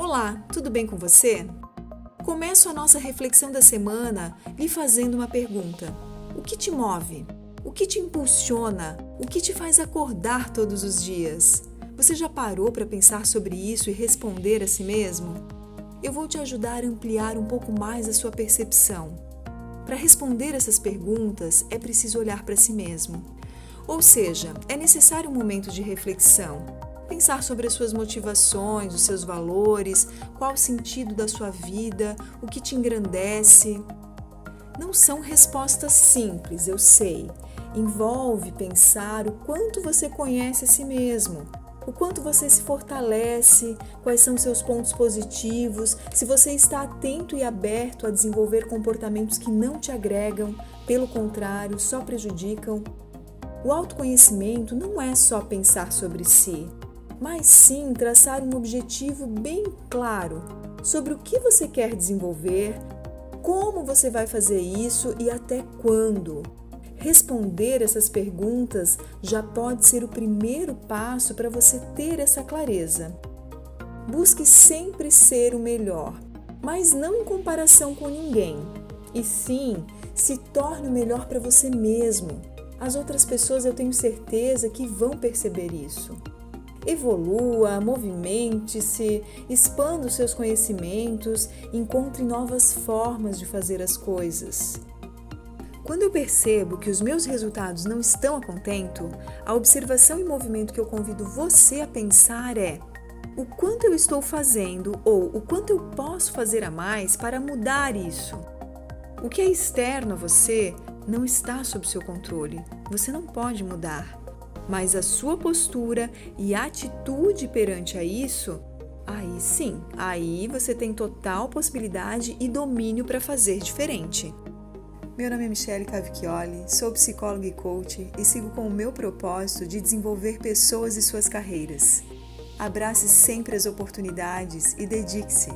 Olá, tudo bem com você? Começo a nossa reflexão da semana lhe fazendo uma pergunta: O que te move? O que te impulsiona? O que te faz acordar todos os dias? Você já parou para pensar sobre isso e responder a si mesmo? Eu vou te ajudar a ampliar um pouco mais a sua percepção. Para responder essas perguntas, é preciso olhar para si mesmo. Ou seja, é necessário um momento de reflexão, pensar sobre as suas motivações, os seus valores, qual o sentido da sua vida, o que te engrandece. Não são respostas simples, eu sei. Envolve pensar o quanto você conhece a si mesmo, o quanto você se fortalece, quais são seus pontos positivos, se você está atento e aberto a desenvolver comportamentos que não te agregam, pelo contrário, só prejudicam. O autoconhecimento não é só pensar sobre si, mas sim traçar um objetivo bem claro sobre o que você quer desenvolver, como você vai fazer isso e até quando. Responder essas perguntas já pode ser o primeiro passo para você ter essa clareza. Busque sempre ser o melhor, mas não em comparação com ninguém, e sim se torne o melhor para você mesmo. As outras pessoas eu tenho certeza que vão perceber isso. Evolua, movimente-se, expanda os seus conhecimentos, encontre novas formas de fazer as coisas. Quando eu percebo que os meus resultados não estão a contento, a observação e movimento que eu convido você a pensar é: o quanto eu estou fazendo ou o quanto eu posso fazer a mais para mudar isso? O que é externo a você não está sob seu controle, você não pode mudar mas a sua postura e atitude perante a isso, aí sim, aí você tem total possibilidade e domínio para fazer diferente. Meu nome é Michele Cavicchioli, sou psicóloga e coach e sigo com o meu propósito de desenvolver pessoas e suas carreiras. Abrace sempre as oportunidades e dedique-se.